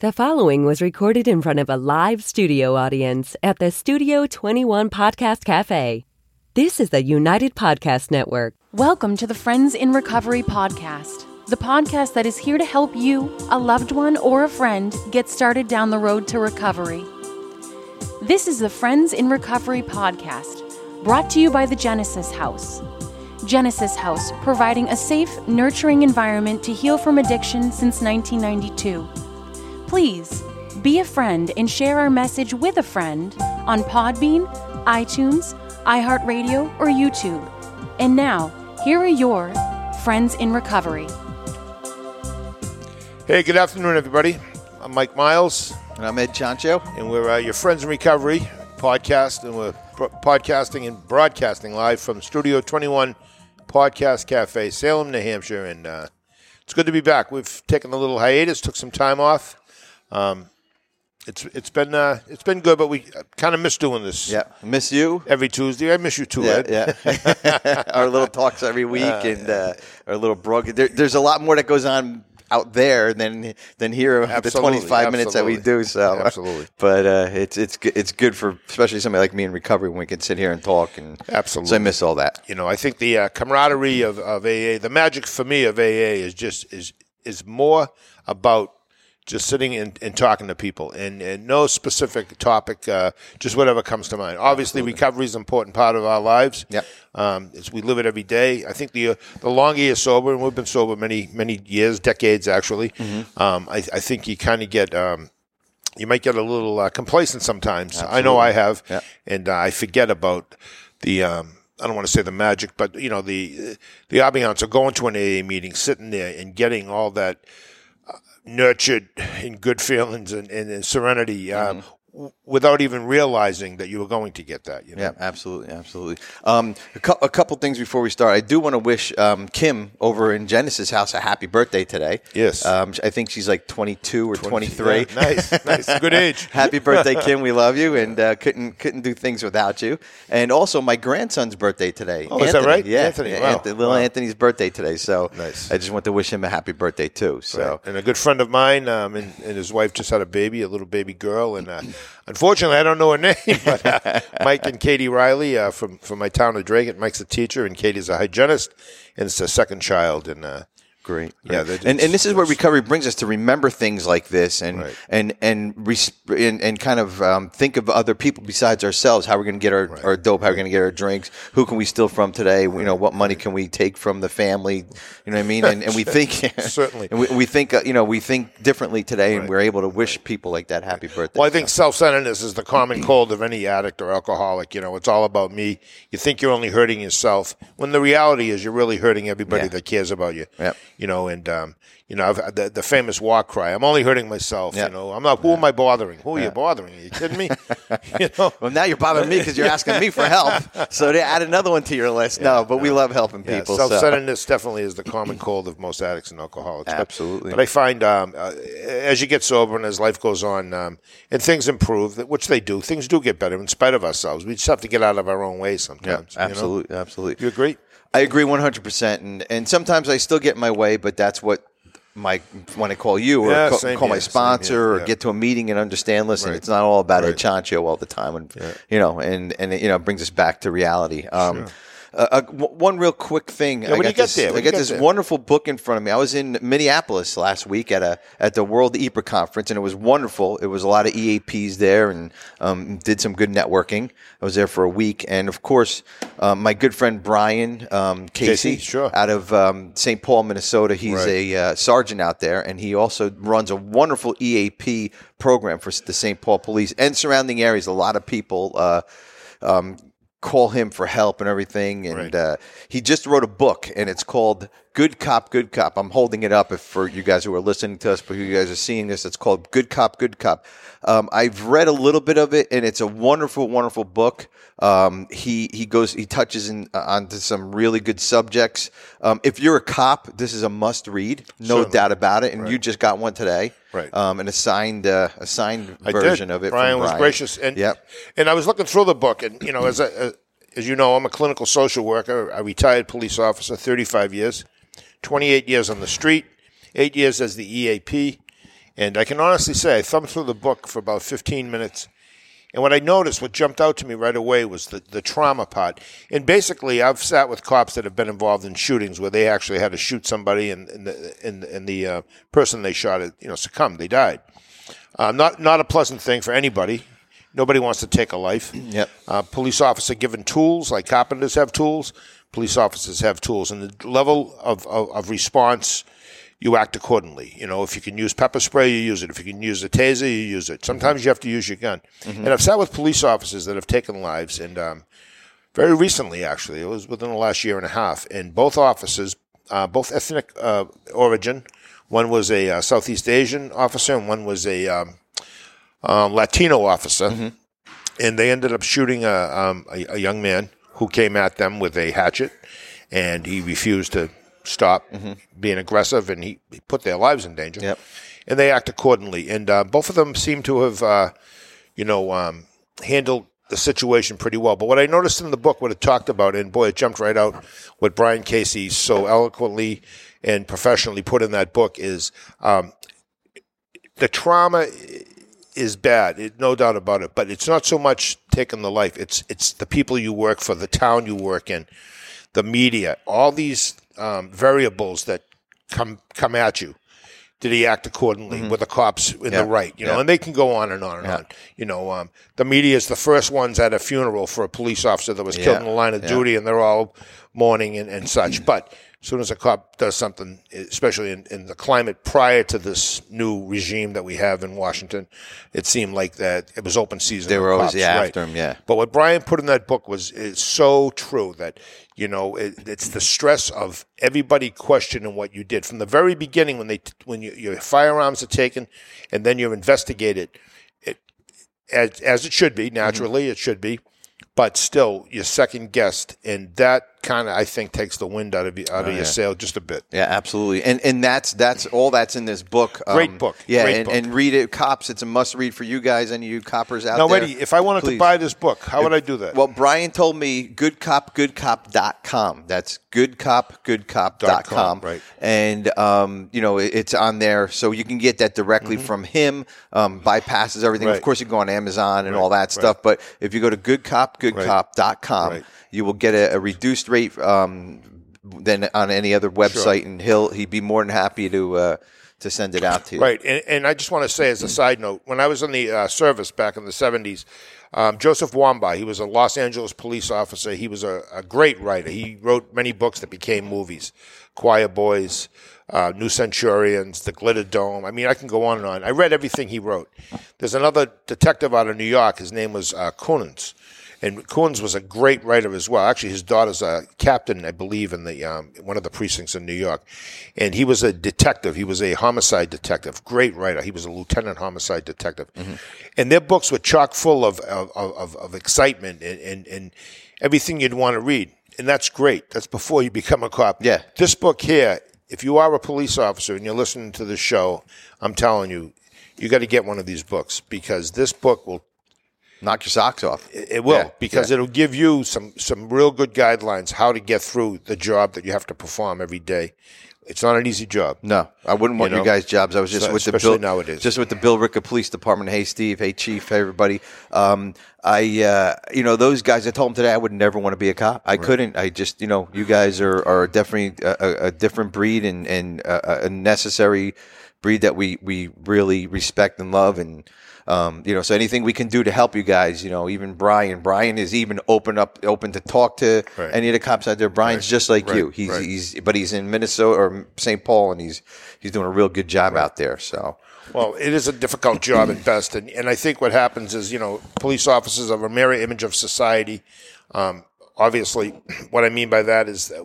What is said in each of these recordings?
The following was recorded in front of a live studio audience at the Studio 21 Podcast Cafe. This is the United Podcast Network. Welcome to the Friends in Recovery podcast, the podcast that is here to help you, a loved one, or a friend get started down the road to recovery. This is the Friends in Recovery podcast, brought to you by the Genesis House. Genesis House, providing a safe, nurturing environment to heal from addiction since 1992. Please be a friend and share our message with a friend on Podbean, iTunes, iHeartRadio, or YouTube. And now, here are your friends in recovery. Hey, good afternoon, everybody. I'm Mike Miles, And I'm Ed Chancho. and we're uh, your Friends in Recovery podcast, and we're bro- podcasting and broadcasting live from Studio 21 Podcast Cafe, Salem, New Hampshire. And uh, it's good to be back. We've taken a little hiatus, took some time off. Um, it's it's been uh, it's been good, but we kind of miss doing this. Yeah, miss you. Every Tuesday, I miss you too, Yeah, Ed. yeah. our little talks every week and uh, our little broad. There, there's a lot more that goes on out there than than here. absolutely, The Absolutely, 25 minutes that we do. So Absolutely. but uh, it's it's good- it's good for especially somebody like me in recovery when we can sit here and talk and Absolutely. So I miss all that. you know, I think the uh, camaraderie of, of AA, the magic for me of AA is just is is more about just sitting and, and talking to people and, and no specific topic, uh, just whatever comes to mind. Obviously, recovery is an important part of our lives. Yep. Um, we live it every day. I think the uh, the longer you're sober, and we've been sober many many years, decades actually. Um, I, I think you kind of get. Um, you might get a little uh, complacent sometimes. I know I have, Yeah. and uh, I forget about the. Um, I don't want to say the magic, but you know the the ambiance of going to an AA meeting, sitting there, and getting all that nurtured in good feelings and, and, and serenity. Um, w- Without even realizing that you were going to get that, you know. Yeah, absolutely, absolutely. Um, a, cou- a couple things before we start. I do want to wish um, Kim over in Genesis House a happy birthday today. Yes. um, I think she's like 22 or 23. Yeah, nice, nice, good age. Happy birthday, Kim! We love you, and uh, couldn't couldn't do things without you. And also, my grandson's birthday today. Oh, is that right? Yeah, Anthony, wow. Anthony- little Wow. Anthony's birthday today. So Nice. I just want to wish him a happy birthday too. So and a good friend of mine um, and, and his wife just had a baby, a little baby girl, and uh, unfortunately, I don't know her name, but uh, Mike and Katie Riley uh, from from my town of Dragon. Mike's a teacher, and Katie's a hygienist, and it's a second child, and uh, Great. Yeah, great. and and this is where recovery brings us to remember things like this, and Right. and and, res- and and kind of um, think of other people besides ourselves. How we're going to get our, our dope? How we're going to get our drinks? Who can we steal from today? You know, what money can we take from the family? You know what I mean? And, and we think Certainly. and we, we think uh, you know we think differently today, and we're able to wish people like that happy birthday. Well, I think self-centeredness is the common cold of any addict or alcoholic. You know, it's all about me. You think you're only hurting yourself, when the reality is you're really hurting everybody Yeah. that cares about you. Yep. You know, and um, you know I've, the the famous war cry. I'm only hurting myself. Yep. You know, I'm not. Who am I bothering? Who are you bothering? Are you kidding me? you know. Well, now you're bothering me because you're asking me for help. So to add another one to your list. no, but we love helping Yeah, people. so- self-centeredness definitely is the common cold of most addicts and alcoholics. Absolutely. But, I find um, uh, as you get sober and as life goes on, um, and things improve, which they do, things do get better in spite of ourselves. We just have to get out of our own way Yeah, sometimes. you know? absolutely, absolutely. You agree? I agree 100%. And, and sometimes I still get in my way, but that's what my when I call you or Yeah, call, same call my sponsor here, or yeah. get to a meeting and understand, listen, Right. it's not all about a Right. chancho all the time. And, you know, and, and it, you know, brings us back to reality. Um, uh, uh, one real quick thing. I when got you get this, there, I got this there. wonderful book in front of me. I was in Minneapolis last week at a at the World EPA conference, and it was wonderful. It was a lot of EAPs there, and um, did some good networking. I was there for a week, and of course, um, my good friend Brian um, Casey, Casey, sure. out of um, St. Paul, Minnesota. He's Right. a uh, sergeant out there, and he also runs a wonderful EAP program for the St. Paul Police and surrounding areas. A lot of people. Uh, um, call him for help and everything. And Right. uh, he just wrote a book, and it's called "Good Cop, Good Cop." I'm holding it up if for you guys who are listening to us, but you guys are seeing this. It's called "Good Cop, Good Cop." Um, I've read a little bit of it, and it's a wonderful, wonderful book. Um, he he goes he touches in, uh, onto some really good subjects. Um, if you're a cop, this is a must read, no Certainly. doubt about it. And you just got one today, Right. Um, an assigned uh, a signed I version did. of it. Brian from was gracious, and yep. and I was looking through the book, and you know, as a, as you know, I'm a clinical social worker, a retired police officer, 35 years, 28 years on the street, eight years as the EAP, And I can honestly say, I thumbed through the book for about 15 minutes. And what I noticed, what jumped out to me right away was the, the trauma part. And basically, I've sat with cops that have been involved in shootings where they actually had to shoot somebody and, and the, and, and the uh, person they shot, you know, succumbed. They died. Uh, not, not a pleasant thing for anybody. Nobody wants to take a life. Yep. Uh, police officer given tools, like carpenters have tools, police officers have tools. And the level of, of, of response – you act accordingly. You know, if you can use pepper spray, you use it. If you can use a taser, you use it. Sometimes you have to use your gun. Mm-hmm. And I've sat with police officers that have taken lives, and um, very recently, actually, it was within the last year and a half, and both officers, uh, both ethnic uh, origin, one was a uh, Southeast Asian officer, and one was a um, um Latino officer, mm-hmm. and they ended up shooting a, um, a, a young man who came at them with a hatchet, and he refused to stop mm-hmm. being aggressive, and he, he, put their lives in danger. Yep. And they act accordingly. And uh, both of them seem to have, uh, you know, um, handled the situation pretty well. But what I noticed in the book, what it talked about, and boy, it jumped right out, what Brian Casey so eloquently and professionally put in that book is um, the trauma is bad, it, no doubt about it. But it's not so much taking the life; it's it's the people you work for, the town you work in, the media, all these um, variables that come come at you. Did he act accordingly? Mm-hmm. Were the cops in yeah. the right? You know, yeah. and they can go on and on and yeah. on. You know, um, the media is the first ones at a funeral for a police officer that was killed in the line of duty, and they're all mourning and, and such. But as soon as a cop does something, especially in, in, the climate prior to this new regime that we have in Washington, it seemed like that it was open season. They were always cops, yeah, right? after him, yeah. But what Brian put in that book was is so true that you know it, it's the stress of everybody questioning what you did from the very beginning when they when you, your firearms are taken and then you're investigated. It, as, as it should be, naturally, mm-hmm. it should be but still you're second guessed, and that kind of I think takes the wind out of you, out oh, of your sail just a bit. Yeah, absolutely, and and that's that's all that's in this book. Great um, book. Yeah, Great and, book. and read it, cops. It's a must read for you guys and you coppers out now, there. Now, Eddie, if I wanted please. to buy this book, how would I do that? Well, Brian told me goodcopgoodcop.com. That's goodcopgoodcop.com. Right. And um, you know, it, it's on there, so you can get that directly mm-hmm. from him. Um, bypasses everything. Right. Of course, you can go on Amazon and right. all that stuff. But if you go to goodcopgoodcop.com, right. you will get a, a reduced rate um, than on any other website, sure. and he'll he'd be more than happy to. Uh, to send it out to you. Right. And, and, I just want to say, as a side note, when I was in the uh, service back in the 70s, um, Joseph Wambaugh, he was a Los Angeles police officer. He was a, a, great writer. He wrote many books that became movies Choir Boys, uh, New Centurions, The Glitter Dome. I mean, I can go on and on. I read everything he wrote. There's another detective out of New York. His name was uh, Kunins. And Coons was a great writer as well. Actually, his daughter's a captain, I believe, in the um, one of the precincts in New York. And he was a detective. He was a homicide detective. Great writer. He was a lieutenant homicide detective. Mm-hmm. And their books were chock full of of, of, of excitement and, and, and everything you'd want to read. And that's great. That's before you become a cop. Yeah. This book here, if you are a police officer and you're listening to this show, I'm telling you, you got to get one of these books because this book will knock your socks off. It will yeah, because yeah. it'll give you some some real good guidelines how to get through the job that you have to perform every day. It's not an easy job. No, I wouldn't want you know? your guys' jobs. I was just so, with the Bill nowadays. Just with the Billerica Police Department. Hey, Steve. Hey, Chief. Hey, everybody. Um, I, uh, you know, those guys. I told them today I would never want to be a cop. I right. couldn't. I just, you know, you guys are are definitely a, a different breed and and a, a necessary breed that we we really respect and love and um, you know, so anything we can do to help you guys, you know, even Brian. Brian is even open up, open to talk to right. any of the cops out there. Brian's right. just like right. you. He's he's, but he's in Minnesota or St. Paul, and he's he's doing a real good job out there. So. Well, it is a difficult job at best, and, and I think what happens is, you know, police officers are a mirror image of society. Um, obviously, what I mean by that is that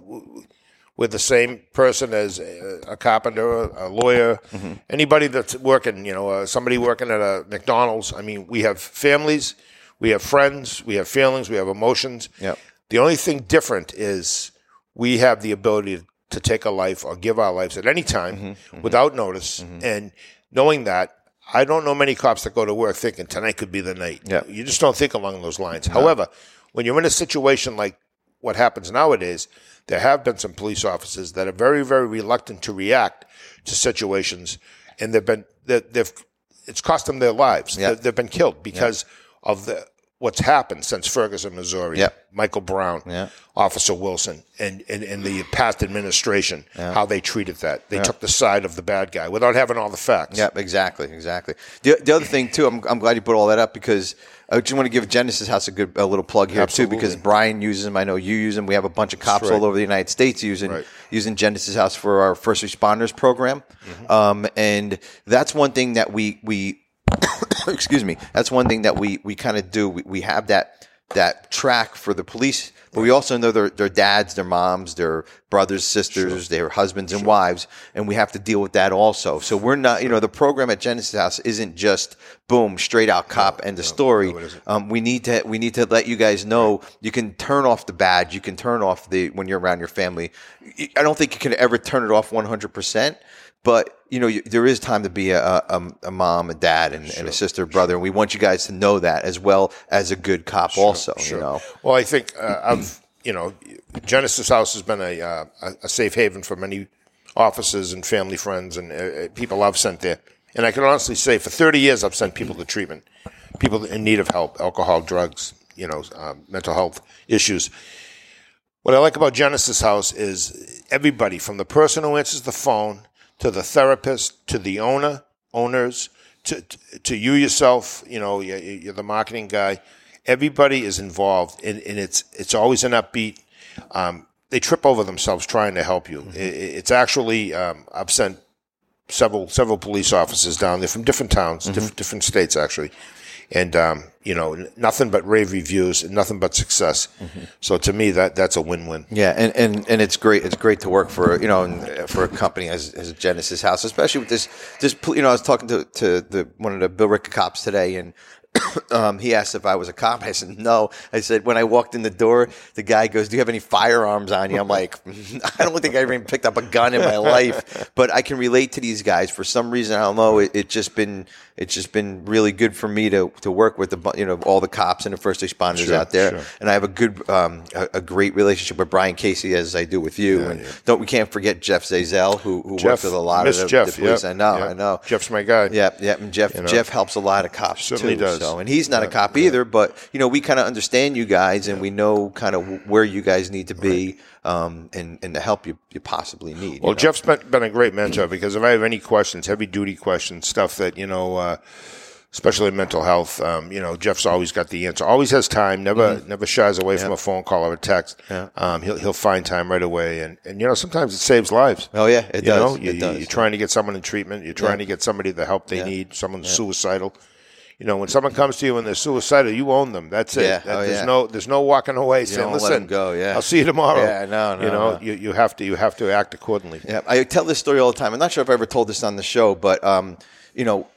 with the same person as a, carpenter, a lawyer, mm-hmm. anybody that's working, you know, uh, somebody working at a McDonald's. I mean, we have families, we have friends, we have feelings, we have emotions. Yep. The only thing different is we have the ability to take a life or give our lives at any time mm-hmm. Mm-hmm. without notice. Mm-hmm. And knowing that, I don't know many cops that go to work thinking tonight could be the night. Yep. You just don't think along those lines. No. However, when you're in a situation like what happens nowadays, there have been some police officers that are very, very reluctant to react to situations and they've been they- they've it's cost them their lives. Yeah. They've been killed because of the what's happened since Ferguson, Missouri. Yeah. Michael Brown, Yeah. Officer Wilson, and, and, and the past administration, how they treated that. They took the side of the bad guy without having all the facts. Yep, exactly, exactly. The, the other thing too, I'm, I'm glad you put all that up because I just want to give Genesis House a good a little plug here Absolutely. too because Brian uses them. I know you use them. We have a bunch of cops right. all over the United States using Right. using Genesis House for our first responders program, Mm-hmm. um, and that's one thing that we we excuse me. That's one thing that we we kind of do. We, we have that that track for the police, but we also know their their dads, their moms, their brothers, sisters, their husbands and wives, and we have to deal with that also. So we're not, you know, the program at Genesis House isn't just boom, straight out cop and the story. um, we need to we need to let you guys know you can turn off the badge, you can turn off the when you're around your family. I don't think you can ever turn it off 100 percent but you know you, there is time to be a, a, a mom, a dad, and, and a sister, brother, and we want you guys to know that as well as a good cop. also, you know, Well, I think uh, I've you know Genesis House has been a uh, a safe haven for many officers and family friends and uh, uh, people I've sent there. And I can honestly say, for 30 years, I've sent people to treatment, people in need of help, alcohol, drugs, you know, um, mental health issues. What I like about Genesis House is everybody, from the person who answers the phone to the therapist to the owner, owners, to to you yourself. You know, you're, you're the marketing guy. Everybody is involved, and, and it's it's always an upbeat. Um, they trip over themselves trying to help you. It, it's actually um, I've sent several several police officers down there from different towns, diff- different states actually, and um, you know nothing but rave reviews and nothing but success. So to me, that that's a win win. Yeah, and, and, and it's great. It's great to work for you know for a company as, as Genesis House, especially with this this. You know, I was talking to, to the one of the Billerica cops today, and um, he asked if I was a cop. I said no. I said when I walked in the door, the guy goes, "Do you have any firearms on you?" I'm like, I don't think I ever even picked up a gun in my life, but I can relate to these guys for some reason. I don't know. It, it just been it's just been really good for me to to work with the you know all the cops and the first responders Sure, out there, sure. and I have a good um, a, a great relationship with Brian Casey as I do with you. and don't we can't forget Jeff Zazel who who works with a lot of the, Jeff, the police. yep, I know, yep. I know. Jeff's my guy. Yeah, yeah, and Jeff know? Jeff helps a lot of cops Certainly too. does. So, and he's not a cop either, but you know we kind of understand you guys, and we know kind of where you guys need to be, um, and and the help you, you possibly need. Well, you know? Jeff's been, been a great mentor because if I have any questions, heavy duty questions, stuff that, you know, uh, especially mental health, um, you know, Jeff's always got the answer. Always has time, never Mm-hmm. never shies away from a phone call or a text. Um, he'll, he'll find time right away. And, and, you know, sometimes it saves lives. Oh yeah, it you does. know, you, it does. you're trying to get someone in treatment. You're trying to get somebody the help they need. Someone's suicidal. You know, when someone comes to you and they're suicidal, you own them. That's it. Yeah. That- Oh, there's yeah. no there's no walking away saying, don't let "Listen, go, yeah. I'll see you tomorrow." Yeah, no, no, You know, no. you, you have to you have to act accordingly. Yeah, I tell this story all the time. I'm not sure if I ever told this on the show, but um, you know,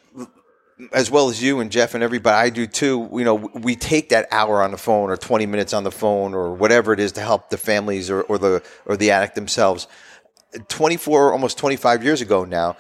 as well as you and Jeff and everybody, I do too. You know, we take that hour on the phone or 20 minutes on the phone or whatever it is to help the families or, or the or the addict themselves. 24, almost 25 years ago now,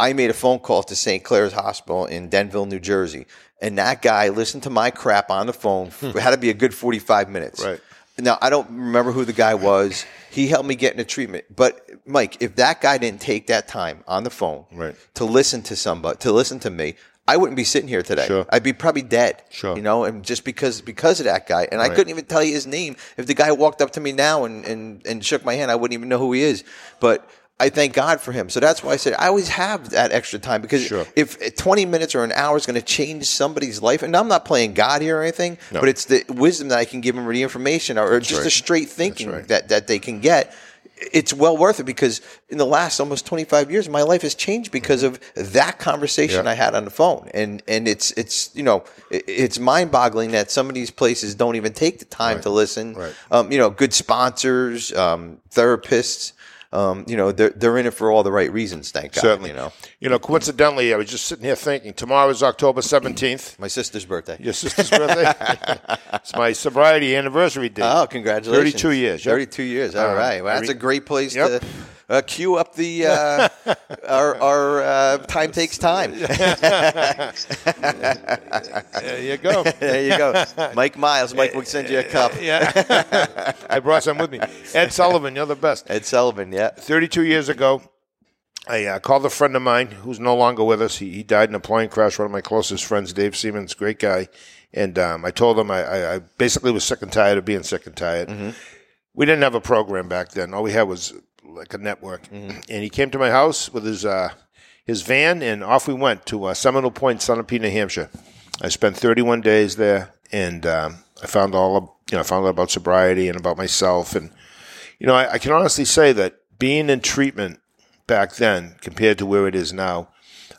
I made a phone call to St. Clare's Hospital in Denville, New Jersey, and that guy listened to my crap on the phone. Hmm. It had to be a good 45 minutes. Right. Now I don't remember who the guy was. He helped me get into treatment. But Mike, if that guy didn't take that time on the phone Right. to listen to somebody, to listen to me, I wouldn't be sitting here today. Sure. I'd be probably dead. Sure. You know, and just because because of that guy. And I couldn't even tell you his name. If the guy walked up to me now and, and, and shook my hand, I wouldn't even know who he is. But I thank God for him. So that's why I said I always have that extra time because Sure. if 20 minutes or an hour is going to change somebody's life, and I'm not playing God here or anything, but it's the wisdom that I can give them or the information or, just right. the straight thinking right. that, that they can get. It's well worth it because in the last almost 25 years, my life has changed because of that conversation Yeah. I had on the phone. And, and it's, it's, you know, it's mind boggling that some of these places don't even take the time to listen. Right. Um, you know, good sponsors, um, therapists, um, you know, they're, they're in it for all the right reasons. Thank God. Certainly. You know, You know, coincidentally, I was just sitting here thinking tomorrow is October 17th, my sister's birthday. your sister's birthday. it's my sobriety anniversary day. Oh, congratulations! 32 years, yep. Thirty-two years. All Uh, right. Well, that's a great place Yep. to uh, cue up the uh, our, our uh, time takes time. There you go. there you go, Mike Miles. Mike will send you a cup. yeah. I brought some with me. Ed Sullivan, you're the best. Ed Sullivan. Yeah. 32 years ago, I uh, called a friend of mine who's no longer with us. He, he died in a plane crash. One of my closest friends, Dave Siemens, great guy. And um, I told him I, I, I basically was sick and tired of being sick and tired. Mm-hmm. We didn't have a program back then. All we had was like a network. Mm-hmm. And he came to my house with his uh, his van, and off we went to uh, Seminole Point, Sunapee, New Hampshire. I spent 31 days there, and um, I found all of, you know I found out about sobriety and about myself, and you know I, I can honestly say that being in treatment back then compared to where it is now,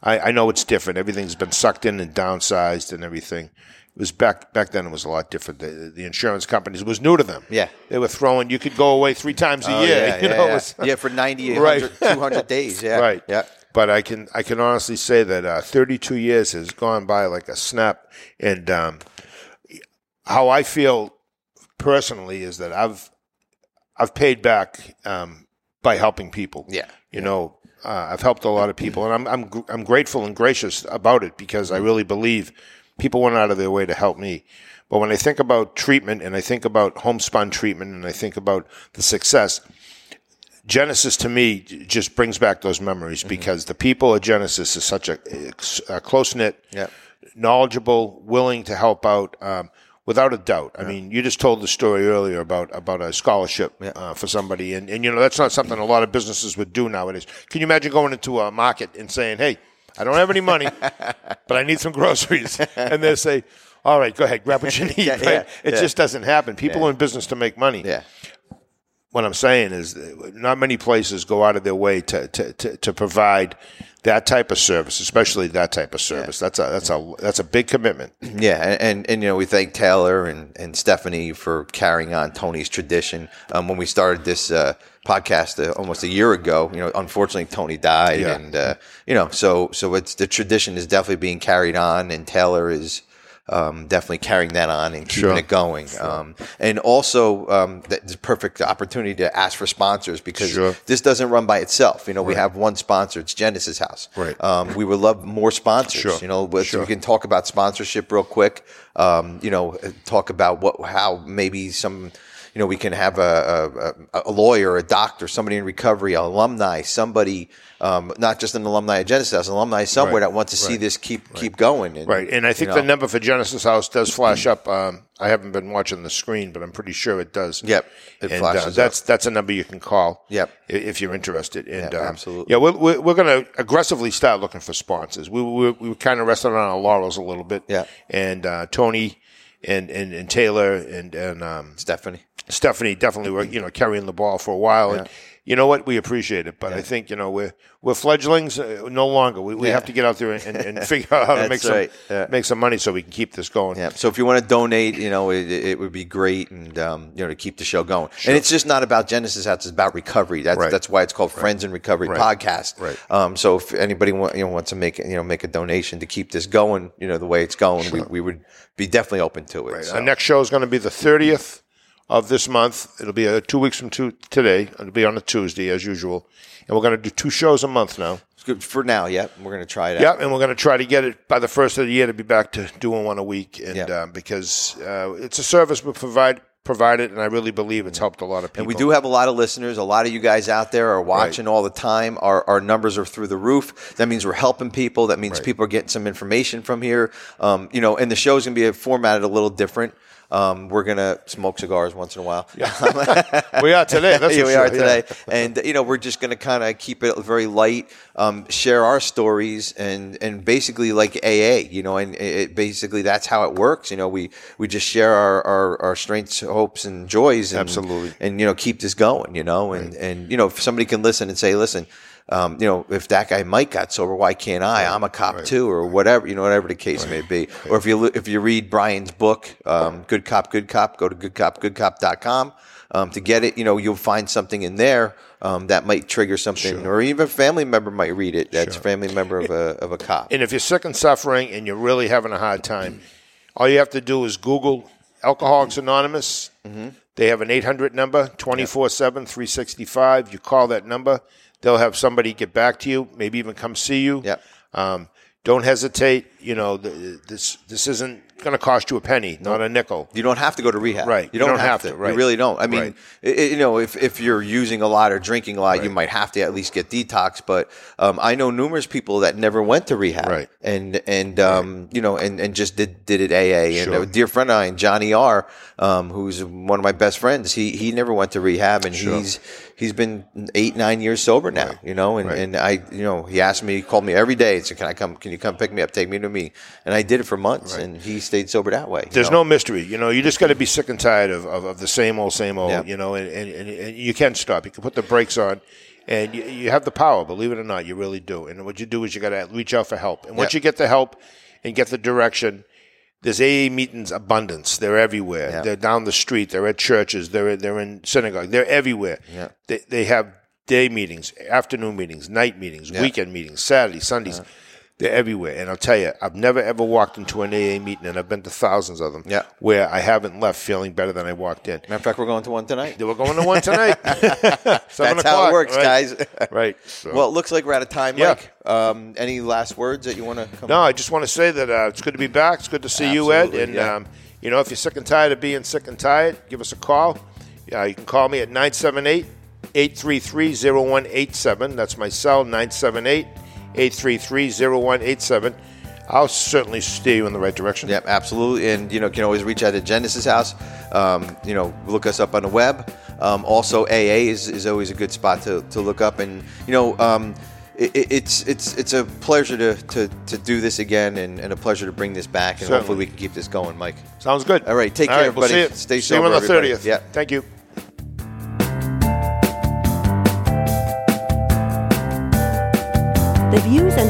I, I know it's different. Everything's been sucked in and downsized and everything. It was back back then. It was a lot different. The, the insurance companies was new to them. Yeah. they were throwing. You could go away three times a Oh, year. yeah, you yeah, know, yeah. was- yeah, for 90, Right. 200 days. Yeah. right. Yeah. But I can I can honestly say that uh, 32 years has gone by like a snap, and um, how I feel personally is that I've I've paid back um, by helping people. Yeah. you know, uh, I've helped a lot of people, and I'm I'm gr- I'm grateful and gracious about it because I really believe people went out of their way to help me. But when I think about treatment and I think about homespun treatment and I think about the success, Genesis to me just brings back those memories because the people at Genesis is such a, a close knit, Yeah. knowledgeable, willing to help out. Um, without a doubt. I mean, you just told the story earlier about about a scholarship uh, for somebody, and, and you know that's not something a lot of businesses would do nowadays. Can you imagine going into a market and saying, "Hey, I don't have any money, but I need some groceries," and they say. All right, go ahead, grab what you need. Yeah, right? yeah, it yeah. just doesn't happen. People are in business to make money Yeah. what I'm saying is not many places go out of their way to, to, to, to provide that type of service, especially that type of service. That's a that's a that's a big commitment. Yeah, and, and, and you know we thank Taylor and, and Stephanie for carrying on Tony's tradition. Um, when we started this uh, podcast uh, almost a year ago, you know, unfortunately Tony died, Yeah. and uh, you know, so so it's the tradition is definitely being carried on, and Taylor is. Um, definitely carrying that on and keeping Sure. it going, um, and also um, that's a perfect opportunity to ask for sponsors because Sure. this doesn't run by itself. You know, we have one sponsor; it's Genesis House. Right. Um, we would love more sponsors. Sure. You know, Sure. we can talk about sponsorship real quick. Um, you know, talk about what how maybe some you know we can have a, a, a lawyer, a doctor, somebody in recovery, alumni, somebody um, not just an alumni at Genesis, House, alumni somewhere Right. that wants to see Right. this keep keep going. And, Right, and I think you the number for Genesis House does flash up. Um, I haven't been watching the screen, but I'm pretty sure it does. Yep, it and, flashes uh, up. that's that's a number you can call. Yep. if you're interested. And Yeah, um, absolutely. Yeah, we're we're, we're going to aggressively start looking for sponsors. We we, we kind of resting on our laurels a little bit. Yeah. and uh, Tony and, and and Taylor and and um, Stephanie. Stephanie definitely were you know carrying the ball for a while, and you know what we appreciate it. But I think you know we're we're fledglings uh, no longer. We, we Yeah. have to get out there and, and, and figure out how to make some right. Yeah. make some money so we can keep this going. Yeah. So if you want to donate, you know, it, it would be great, and um, you know, to keep the show going. And it's just not about Genesis House; it's about recovery. That's Right. that's why it's called Friends in Recovery Podcast. Right. Um, so if anybody want, you know wants to make you know make a donation to keep this going, you know, the way it's going, we, we would be definitely open to it. So. Our next show is going to be the 30th of this month. It'll be uh, two weeks from two, today. It'll be on a Tuesday, as usual. And we're going to do two shows a month now. It's good for now. Yeah, we're going to try it out. Yeah, and we're going to try to get it by the first of the year to be back to doing one a week. And Yeah. uh, because uh, it's a service we provide provided, and I really believe it's helped a lot of people. And we do have a lot of listeners. A lot of you guys out there are watching all the time. Our, our numbers are through the roof. That means we're helping people. That means people are getting some information from here. Um, you know, and the show's going to be formatted a little different. Um, we're going to smoke cigars once in a while. Yeah. we are today. That's Here we sure, are yeah. today, and you know we're just going to kind of keep it very light, um, share our stories, and and basically like AA, you know, and it, basically that's how it works. You know, we we just share our our, our strengths, hopes, and joys, and, Absolutely. and you know keep this going. You know, and and you know if somebody can listen and say, listen. Um, you know, if that guy Mike got sober, why can't I? I'm a cop too, or whatever. You know, whatever the case may be. Or if you if you read Brian's book, um, "Good Cop, Good Cop," go to goodcopgoodcop.com um, to get it. You know, you'll find something in there um, that might trigger something, or even a family member might read it. That's a family member of a of a cop. And if you're sick and suffering and you're really having a hard time, all you have to do is Google Alcoholics Anonymous. Mm-hmm. They have an 800 number, 24 7, 365. You call that number, they'll have somebody get back to you, maybe even come see you. Yep. Um, don't hesitate. you know, the, this this isn't going to cost you a penny, not a nickel. You don't have to go to rehab. Right. You don't, You don't have, have to. to, right. You really don't. I mean, Right. i- i- you know, if, if you're using a lot or drinking a lot, you might have to at least get detox. But um, I know numerous people that never went to rehab. Right. And, and um, you know, and, and just did, did it AA. Sure. And a dear friend of mine, Johnny R., um, who's one of my best friends, he, he never went to rehab and he's, he's been eight, nine years sober now, you know, and, Right. and I, you know, he asked me, he called me every day and said, can I come, can you come pick me up, take me to me? And I did it for months and he stayed sober that way. There's know? no mystery. You know, you just got to be sick and tired of, of, of the same old, same old, Yeah. you know, and, and, and, you can stop. You can put the brakes on. And you, you have the power, believe it or not, you really do. And what you do is you got to reach out for help. And once Yeah. you get the help and get the direction, there's AA meetings abundance. They're everywhere. Yeah. They're down the street. They're at churches. They're they're in synagogue. They're everywhere. Yeah. They they have day meetings, afternoon meetings, night meetings, weekend meetings, Saturdays, Sundays. They're everywhere. And I'll tell you, I've never ever walked into an AA meeting, and I've been to thousands of them. Yeah. Where I haven't left feeling better than I walked in. Matter of fact, we're going to one tonight. We're going to one tonight. That's how it works, right. guys. right. So- Well, it looks like we're out of time, Yeah. Mike. Um, any last words that you want to come? No, I just want to say that uh, it's good to be back. It's good to see you, Ed. And yeah. um, you know, if you're sick and tired of being sick and tired, give us a call. Uh, you can call me at 978 833 0187. That's my cell, 978 833 0187. I'll certainly steer you in the right direction. Yep, absolutely. And you know, can always reach out to Genesis House. Um, you know, look us up on the web. Um, also, AA is, is always a good spot to, to look up. And you know, um, it, it- it's it's it's a pleasure to, to, to do this again, and, and a pleasure to bring this back. And Certainly. hopefully, we can keep this going, Mike. Sounds good. All right, take All care, right, we'll everybody. you. Stay see you on sober, the everybody. 30th. Yeah. Thank you.